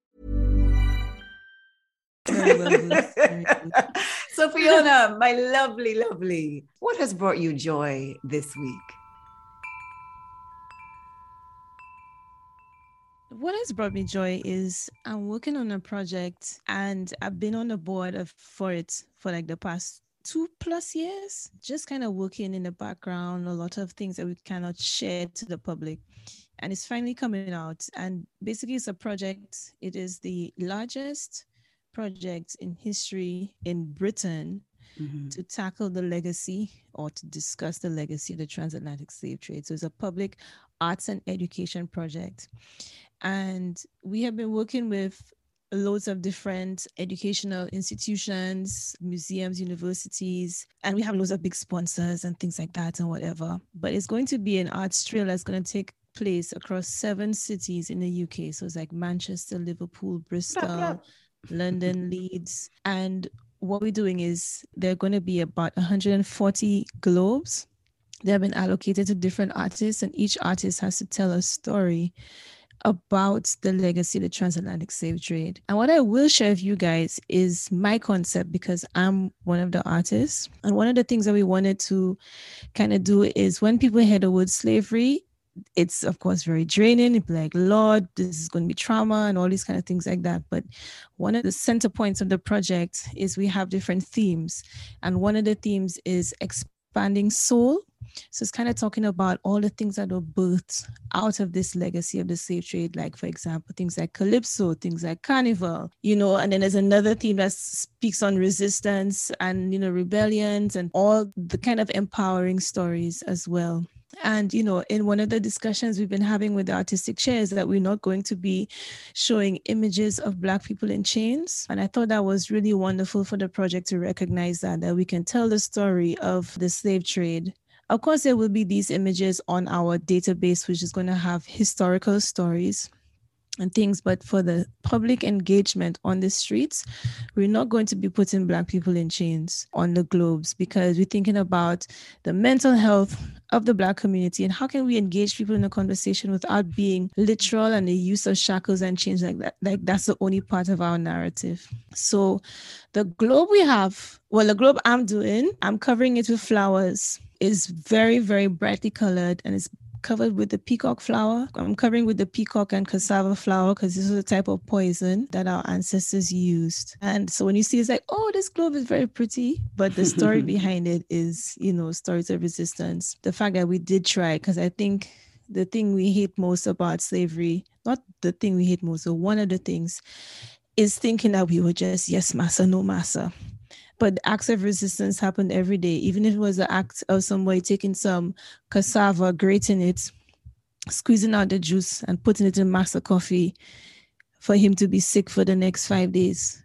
so, Fiona, my lovely, lovely, what has brought you joy this week? What has brought me joy is I'm working on a project and I've been on the board of, for it for like the past two plus years, just kind of working in the background, a lot of things that we cannot share to the public. and it's finally coming out. And basically, it's a project. It is the largest project in history in Britain Mhm. to tackle the legacy or to discuss the legacy of the transatlantic slave trade. So it's a public arts and education project. And we have been working with loads of different educational institutions, museums, universities, and we have loads of big sponsors and things like that and whatever. But it's going to be an arts trail that's going to take place across seven cities in the UK. So it's like Manchester, Liverpool, Bristol, London, Leeds. And what we're doing is there are going to be about 140 globes. They have been allocated to different artists, and each artist has to tell a story about the legacy of the transatlantic slave trade. And what I will share with you guys is my concept because I'm one of the artists. And one of the things that we wanted to kind of do is when people hear the word slavery, it's of course very draining. It's like, Lord, this is going to be trauma and all these kind of things like that. But one of the center points of the project is we have different themes. And one of the themes is expanding soul. So it's kind of talking about all the things that were birthed out of this legacy of the slave trade, like for example, things like calypso, things like carnival, you know, and then there's another theme that speaks on resistance and you know rebellions and all the kind of empowering stories as well. And, you know, in one of the discussions we've been having with the artistic chairs that we're not going to be showing images of Black people in chains. And I thought that was really wonderful for the project to recognize that, that we can tell the story of the slave trade. Of course, there will be these images on our database, which is going to have historical stories and things, but for the public engagement on the streets, we're not going to be putting Black people in chains on the globes because we're thinking about the mental health of the Black community and how can we engage people in a conversation without being literal and the use of shackles and chains like that. Like that's the only part of our narrative. So the globe we have, well, the globe I'm doing, I'm covering it with flowers. Is very, very brightly colored and it's covered with the peacock flower. I'm covering with the peacock and cassava flower because this is a type of poison that our ancestors used. And so when you see it's like, oh, this globe is very pretty, but the story behind it is, you know, stories of resistance. The fact that we did try, because I think the thing we hate most about slavery, not the thing we hate most, so one of the things is thinking that we were just yes, massa, no massa but acts of resistance happened every day. Even if it was an act of somebody taking some cassava grating it squeezing out the juice and putting it in master coffee for him to be sick for the next five days.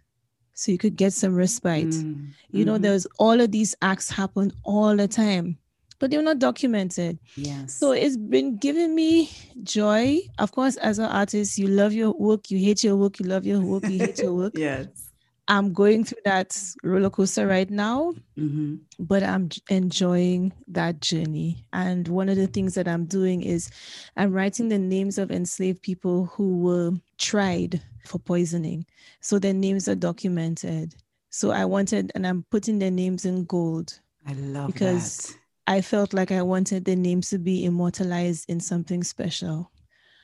So you could get some respite. Mm, you know mhm. there's all of these acts happen all the time but they're not documented. Yes. so it's been giving me joy. Of course as an artist you love your work you hate your work you love your work you hate your work. Yes. I'm going through that roller coaster right now hmm but I'm enjoying that journey. And one of the things that I'm doing is I'm writing the names of enslaved people who were tried for poisoning. So their names are documented. So I wanted, and I'm putting their names in gold I love because that. I felt like I wanted the names to be immortalized in something special.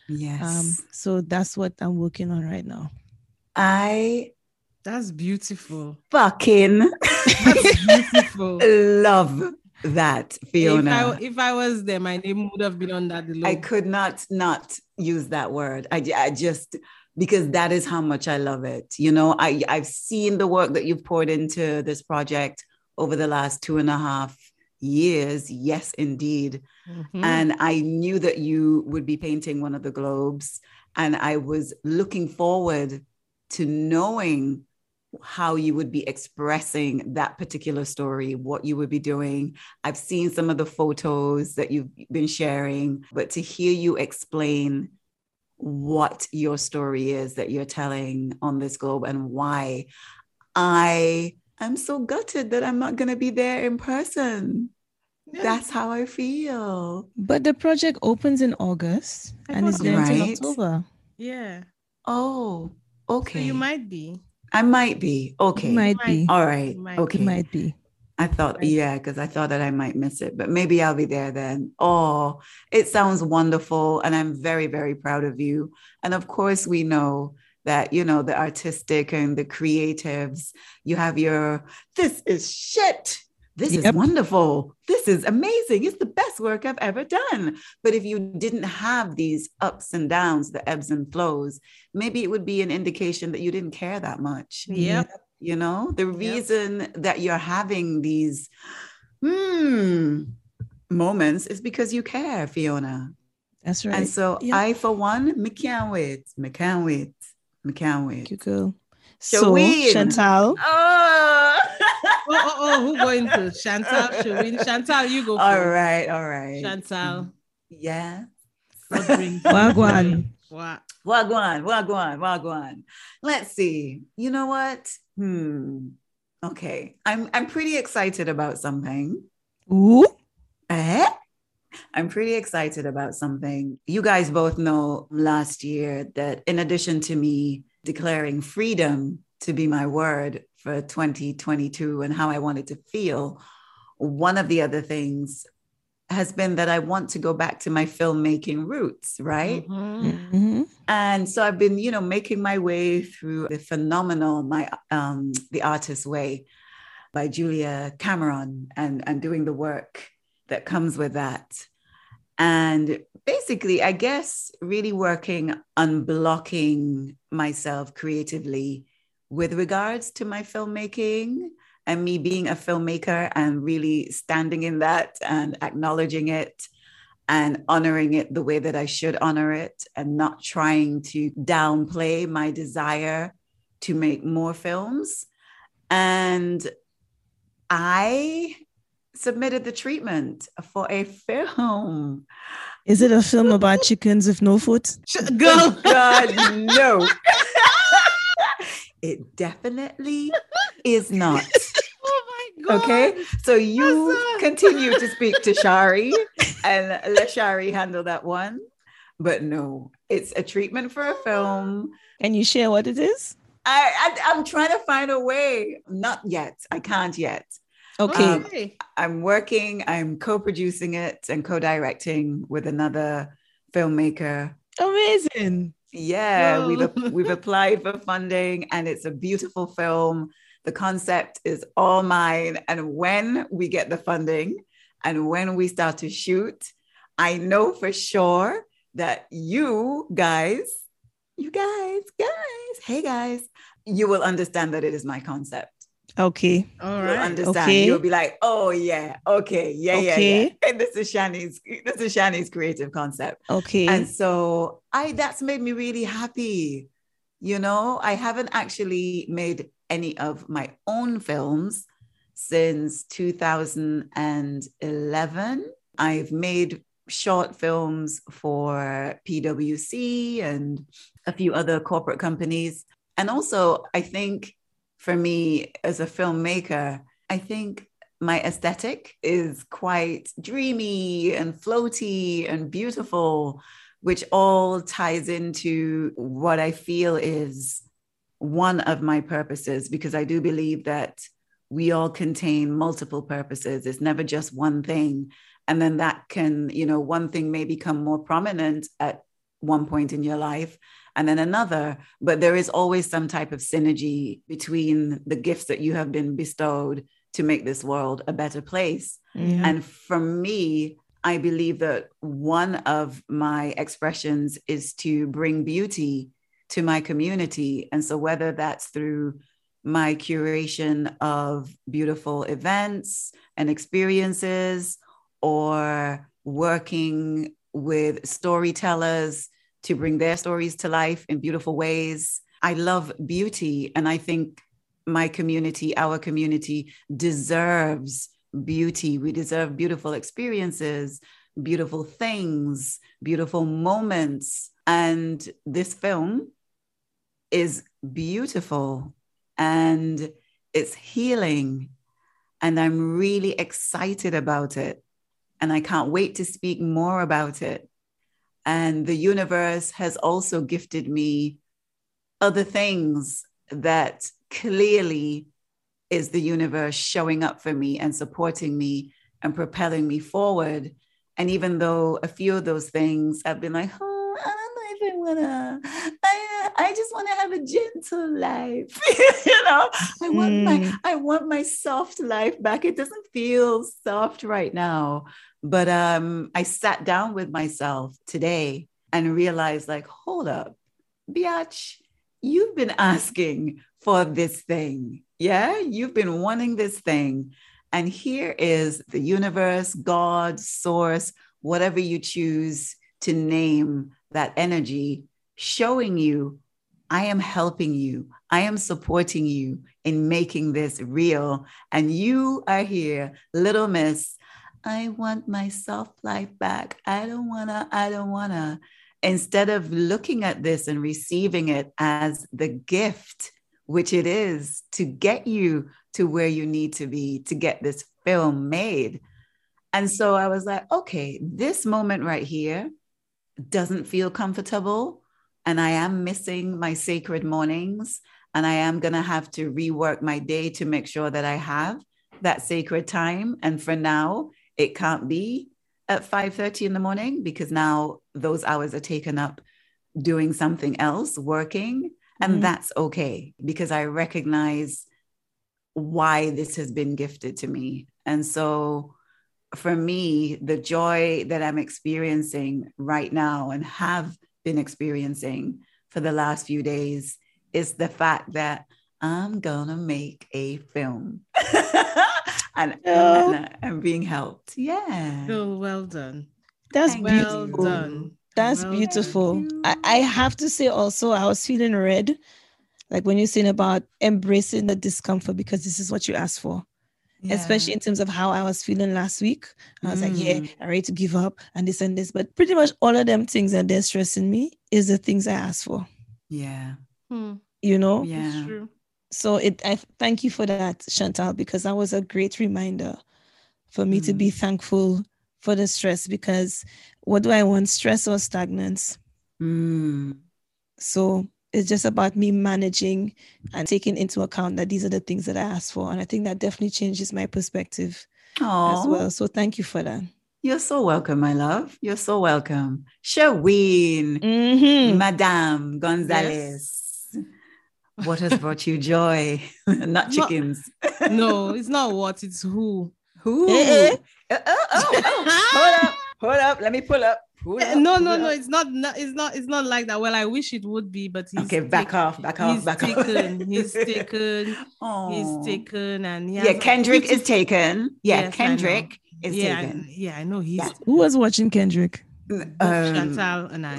Yes. Um, so that's what I'm working on right now. I That's beautiful. fucking That's beautiful. love that, Fiona. If I, if I was there, my name would have been on that logo. I could not not use that word. I, I just because that is how much I love it. You know, I I've seen the work that you've poured into this project over the last two and a half years. Yes, indeed. Mhm. And I knew that you would be painting one of the globes, and I was looking forward to knowing how you would be expressing that particular story, what you would be doing. I've seen some of the photos that you've been sharing, but to hear you explain what your story is that you're telling on this globe and why, I am so gutted that I'm not going to be there in person. Yeah. That's how I feel. But the project opens in August I and it's thought there until October. yeah. Oh, okay. So you might be. I might be. Okay. It might might. be. All right. Might Okay. It might be. I thought, Right. yeah, because I thought that I might miss it, but maybe I'll be there then. Oh, it sounds wonderful. And I'm very, very proud of you. And of course, we know that, you know, the artistic and the creatives, you have your, this is shit this is wonderful. This is amazing. It's the best work I've ever done. But if you didn't have these ups and downs, the ebbs and flows, maybe it would be an indication that you didn't care that much. Yeah. You know, the reason that you're having these hmm moments is because you care, Fiona. That's right. And so Yep. I, for one, me can't wait. Me can't wait. Me can't wait. Thank you, So. Chantal, Oh. Oh, oh, oh, who going to Chantal? Sherween? Chantal, you go. all first. right, all right. Chantal. Yeah. What brings Wagwan. What? Wagwan, wagwan, wagwan. Let's see. You know what? Hmm. Okay. I'm I'm pretty excited about something. Ooh. Eh? I'm pretty excited about something. You guys both know last year that in addition to me declaring freedom to be my word for 2022 and how I wanted to feel, one of the other things has been that I want to go back to my filmmaking roots, right? Mhm. Mhm. And so I've been, you know, making my way through the phenomenal my um The Artist's Way by Julia Cameron and and doing the work that comes with that. And basically, I guess really working unblocking myself creatively with regards to my filmmaking and me being a filmmaker and really standing in that and acknowledging it and honoring it the way that I should honor it and not trying to downplay my desire to make more films. And I submitted the treatment for a film. Is it a film about chickens with no foot? Girl. God, no. It definitely is not. Oh my God. Okay. So you Asa. continue to speak to Shari and let Shari handle that one. But no, it's a treatment for a film. Can you share what it is? I, I I'm trying to find a way. Not yet. I can't yet. Okay. Um, Okay. I'm working. I'm co-producing it and co-directing with another filmmaker. Amazing. Yeah, we've we've applied for funding, and it's a beautiful film. The concept is all mine, and when we get the funding, and when we start to shoot, I know for sure that you guys, you guys, guys, hey guys, you will understand that it is my concept. Okay. All You'll understand. Okay. You'll be like, oh yeah, okay, yeah, yeah, yeah. And this is Shani's, this is Shani's creative concept. Okay. And so I that's made me really happy. You know, I haven't actually made any of my own films since 2011. I've made short films for PwC and a few other corporate companies. And also, I think for me as a filmmaker, I think my aesthetic is quite dreamy and floaty and beautiful, which all ties into what I feel is one of my purposes, because I do believe that we all contain multiple purposes. It's never just one thing. And then that can, you know, one thing may become more prominent at one point in your life and then another, but there is always some type of synergy between the gifts that you have been bestowed to make this world a better place. Yeah. And for me, I believe that one of my expressions is to bring beauty to my community. And so, whether that's through my curation of beautiful events and experiences, or working with storytellers to bring their stories to life in beautiful ways, I love beauty. And I think my community, our community, deserves beauty. We deserve beautiful experiences, beautiful things, beautiful moments. And this film is beautiful and it's healing. And I'm really excited about it. And I can't wait to speak more about it. And the universe has also gifted me other things that clearly is the universe showing up for me and supporting me and propelling me forward. And even though a few of those things I've been like, oh, I don't know if I wanna, I, I just want to have a gentle life. you know, I want Mm. my I want my soft life back. It doesn't feel soft right now. But um, I sat down with myself today and realized, like, hold up, biatch, you've been asking for this thing. Yeah, you've been wanting this thing. And here is the universe, God, source, whatever you choose to name that energy, showing you, I am helping you. I am supporting you in making this real. And you are here, little miss. I want my soft life back. I don't wanna, I don't wanna. Instead of looking at this and receiving it as the gift, which it is to get you to where you need to be to get this film made. And so I was like, okay, this moment right here doesn't feel comfortable. And I am missing my sacred mornings. And I am going to have to rework my day to make sure that I have that sacred time. And for now, it can't be at 5:30 in the morning because now those hours are taken up doing something else, working. And Mhm. that's okay because I recognize why this has been gifted to me. And so for me, the joy that I'm experiencing right now and have been experiencing for the last few days is the fact that I'm gonna make a film. and, Oh. and I'm being helped. Yeah. Oh, well done. That's Thank Well beautiful. done. That's Well beautiful. I, I have to say also, I was feeling red, like when you're saying about embracing the discomfort because this is what you asked for, Yeah. especially in terms of how I was feeling last week. I was like, yeah, Mm. I'm ready to give up and this and this. But pretty much all of them things that they're stressing me is the things I asked for, Yeah. Hmm, you know? Yeah. So it I thank you for that, Chantal, because that was a great reminder for me to Mm. be thankful for the stress because what do I want? Stress or stagnance? Mm. So it's just about me managing and taking into account that these are the things that I asked for. And I think that definitely changes my perspective as well. So thank you for that. You're so welcome, my love. You're so welcome. Sherween, Mhm. Madame Gonzalez. What has brought you joy? Not Not- chickens. No, it's not what, it's who. Who? Eh, eh. Uh, oh, oh, oh. Hold up. Hold up. Let me pull up. Pull Eh, up, No, pull no, no. It's not, not. It's not. It's not like that. Well, I wish it would be, but he's Okay, back take- off, back off, he's back taken. off. He's taken. Aw. He's taken, and he Yeah, Kendrick is taken. Yeah, Yes, Kendrick is yeah, I- taken. yeah, I know he's Yeah. Who was watching Kendrick? Um, Chantal and I.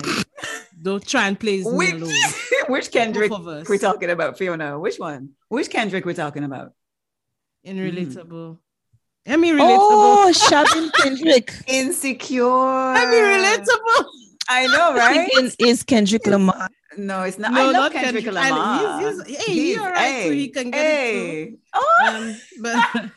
Don't try and place me which, which Kendrick Both of us. we're talking about, Fiona? Which one? Which Kendrick we're talking about? In Mm. relatable. Let me relatable. Oh, Shabin Kendrick. Insecure. Let me relatable. I know, right? Thinking is Kendrick Lamar. No, it's not. No, I love not Kendrick, Kendrick. Lamar. he's- he's- hey, he alright too. He can get it too. hey. Oh, Um, but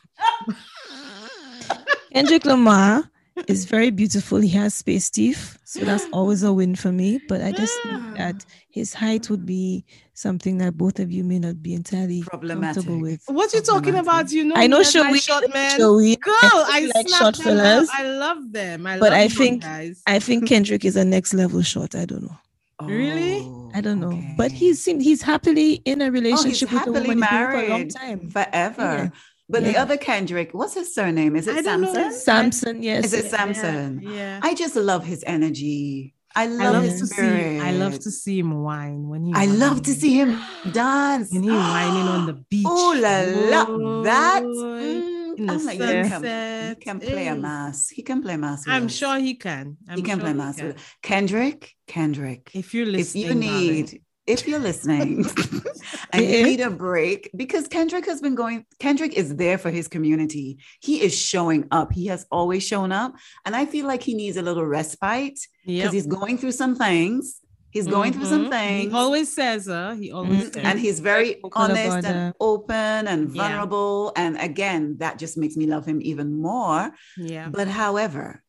Kendrick Lamar is very beautiful. He has space teeth, so that's always a win for me. But I just think that his height would be something that both of you may not be entirely Problematic. comfortable with. what you talking about? You know, I know me and my Showy, short man. Showy. Girl, I, like snap short them fellas. up. I love them. I But love I think guys. I think Kendrick is a next level short. I don't know. Really? Oh, I don't know. okay. But he's seem he's happily in a relationship oh, he's relationship with a happily woman he's been with for a long time. forever. Yeah. But the other Kendrick, what's his surname? Is it I don't know Sampson? Sampson, yes. Is it. Sampson? Yeah. I just love his energy. I love, I love his to see. spirit. I love to see him whine when he. I love to see him dance. And he whining on the beach. Oh la la! That Boy, mm, in I'm like, he can, he can play a mass. He can play mass. I'm us. sure he can. I'm he can sure play mass. can. Kendrick. Kendrick. If you're listening, if you need if you're listening and you need a break because Kendrick has been going Kendrick is there for his community. He is showing up. He has always shown up and I feel like he needs a little respite because Yep. he's going through some things. He's going through some Mhm. things. He always says, uh, he always Mhm. says. and he's very honest and open and Yeah. vulnerable. And again, that just makes me love him even more. yeah. But however,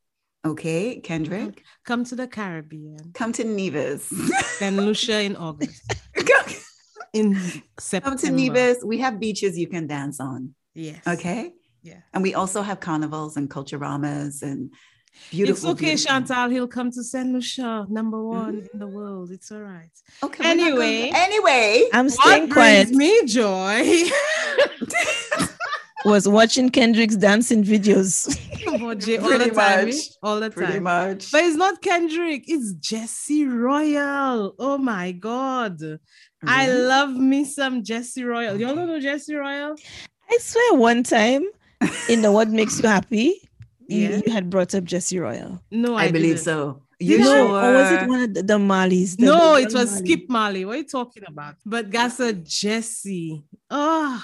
okay, Kendrick, Come to the Caribbean. come to Nevis. Then Lucia in August. In September. come to Nevis. We have beaches you can dance on. Yes. Okay. Yeah. And we also have carnivals and culturamas and Beautiful. it's okay, beautiful. Chantal. He'll come to Saint Lucia, number one mm-hmm. in the world. It's all right. Okay. we're not gonna- Anyway. anyway. I'm What staying quiet. brings me joy? Was watching Kendrick's dancing videos. about Jay all the time. much. eh? All the Pretty time. much. But it's not Kendrick, it's Jesse Royal. Oh my god. I love me some Jesse Royal. You all know Jesse Royal? I swear, one time in the What Makes You Happy, you- Yeah. you, had brought up Jesse Royal. No, I, I, believe didn't. so. You Did I? no, sure? or was it one of the, the Marleys? The- No, the it was Marley? Skip Marley. What are you talking about? But Gassa Jesse. Oh,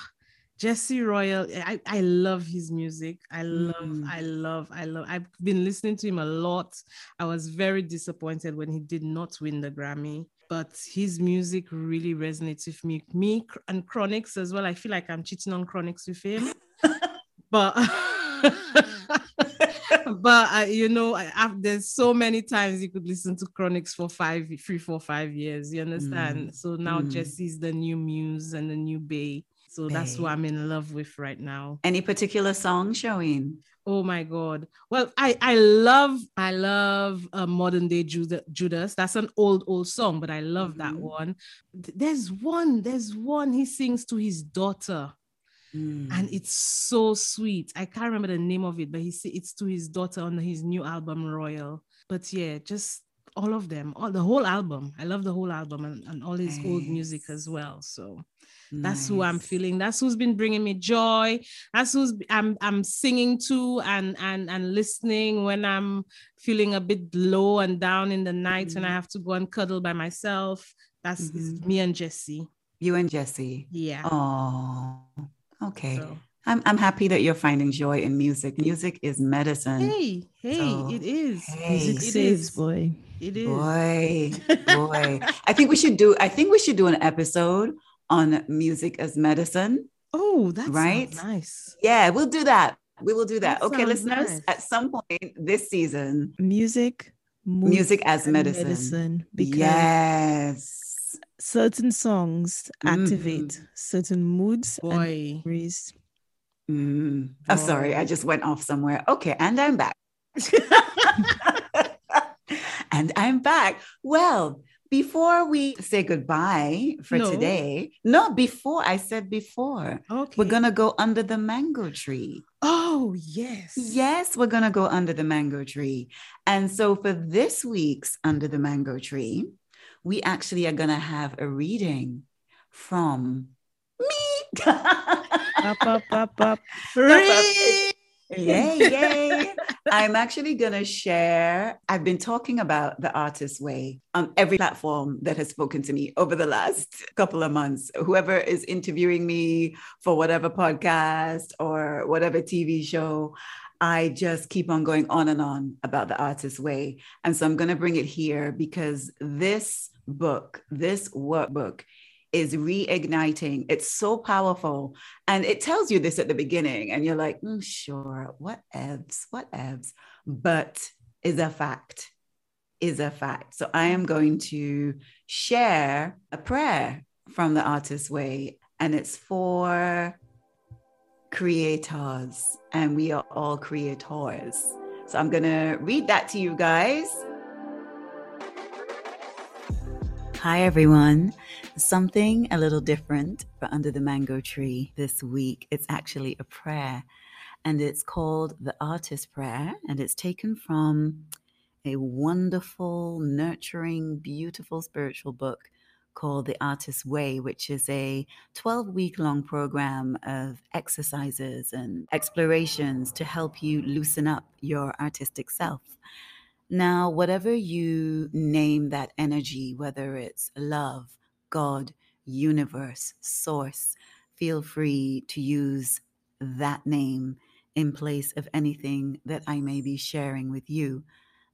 Jesse Royal. I, I love his music. I love, Mm. I love, I love. I've been listening to him a lot. I was very disappointed when he did not win the Grammy. But his music really resonates with me. Me and Chronixx as well. I feel like I'm cheating on Chronixx with him. but but uh, you know I, there's so many times you could listen to Chronixx for five three four five years you understand so now mm. jesse's the new muse and the new bay so that's who i'm in love with right now Any particular song showing? oh my god well i i love i love uh, modern day Judas, judas that's an old old song but i love that Mhm. one there's one there's one he sings to his daughter Mm. and it's so sweet. I can't remember the name of it, but he said it's to his daughter on his new album Royal. But yeah, just all of them, all the whole album. I love the whole album and, and all his old music as well. So that's who I'm feeling. That's who's been bringing me joy. That's who's I'm I'm singing to and and and listening when I'm feeling a bit low and down in the night when I Mm-hmm. have to go and cuddle by myself. That's Mhm. me and Jesse. You and Jesse. Yeah. Oh, okay. So, I'm, I'm happy that you're finding joy in music. Music is medicine. hey, hey, So, it is. hey. Music It saves, is. boy. It is. Boy, boy. I think we should do I think we should do an episode on music as medicine. Oh, that's Right? nice. Yeah, we'll do that. We will do that. That okay, sounds listeners, nice. at some point this season, Music, music as and medicine. because yes. certain songs activate Mhm. certain moods and Boy. memories. Mm. Oh, sorry, I just went off somewhere. Okay, and I'm back. and I'm back. Well, before we say goodbye for No. today, no, before I said before, Okay. we're gonna go under the mango tree. Oh, yes. Yes, we're gonna go under the mango tree. And so for this week's Under the Mango Tree, we actually are gonna have a reading from me. Up, up, up, up. Free. Yay, yay. I'm actually going to share. I've been talking about the artist way on every platform that has spoken to me over the last couple of months. Whoever is interviewing me for whatever podcast or whatever TV show, I just keep on going on and on about the artist way. And so I'm going to bring it here because this book, this workbook, is reigniting. It's so powerful. And it tells you this at the beginning, and you're like, "Mm, sure, what ebbs, what ebbs, but is a fact, is a fact. So I am going to share a prayer from the Artist's Way, and it's for creators, and we are all creators. So I'm going to read that to you guys. Hi, everyone. Something a little different for Under the Mango Tree this week. It's actually a prayer, and it's called the Artist Prayer, and it's taken from a wonderful, nurturing, beautiful spiritual book called The Artist's Way, which is a 12 week long program of exercises and explorations to help you loosen up your artistic self. Now, whatever you name that energy, whether it's love, God, universe, source, feel free to use that name in place of anything that I may be sharing with you.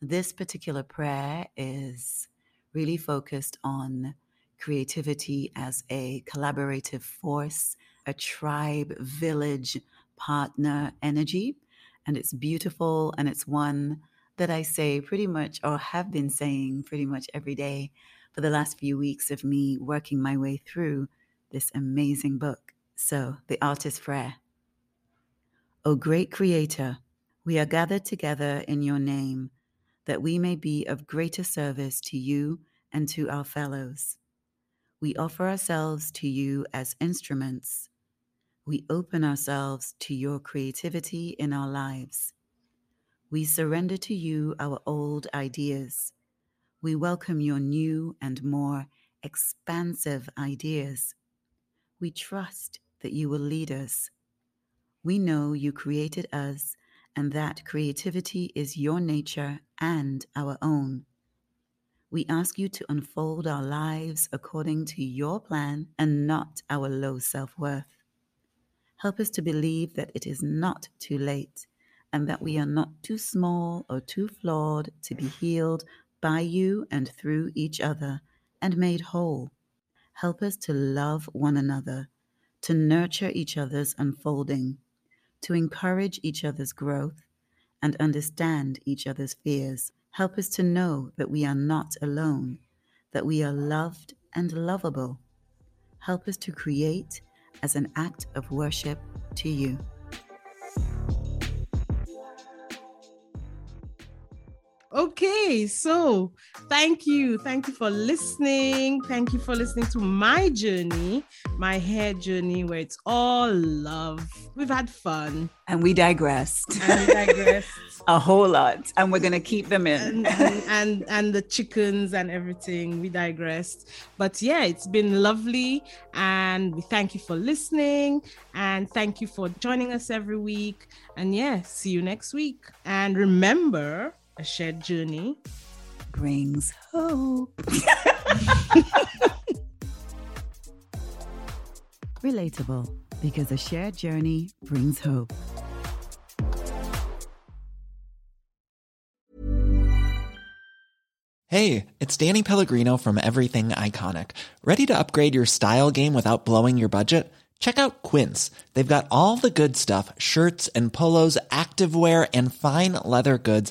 This particular prayer is really focused on creativity as a collaborative force, a tribe, village, partner energy. And it's beautiful and it's one that I say pretty much, or have been saying pretty much every day for the last few weeks of me working my way through this amazing book. So, The Artist's Prayer. O great Creator, we are gathered together in your name, that we may be of greater service to you and to our fellows. We offer ourselves to you as instruments. We open ourselves to your creativity in our lives. We surrender to you our old ideas. We welcome your new and more expansive ideas. We trust that you will lead us. We know you created us and that creativity is your nature and our own. We ask you to unfold our lives according to your plan and not our low self worth. Help us to believe that it is not too late and that we are not too small or too flawed to be healed by you and through each other and made whole. Help us to love one another, to nurture each other's unfolding, to encourage each other's growth, and understand each other's fears Help us to know that we are not alone, that we are loved and lovable. Help us to create as an act of worship to you. Okay, so thank you. Thank you for listening. Thank you for listening to my journey, my hair journey, where it's all love. We've had fun. And we digressed. And we digressed. A whole lot. And we're going to keep them in. and, and, and, and the chickens and everything. We digressed. But yeah, it's been lovely. And we thank you for listening. And thank you for joining us every week. And yeah, see you next week. And remember, a shared journey brings hope. Relatable because a shared journey brings hope. Hey, it's Danny Pellegrino from Everything Iconic. Ready to upgrade your style game without blowing your budget? Check out Quince. They've got all the good stuff shirts and polos, activewear, and fine leather goods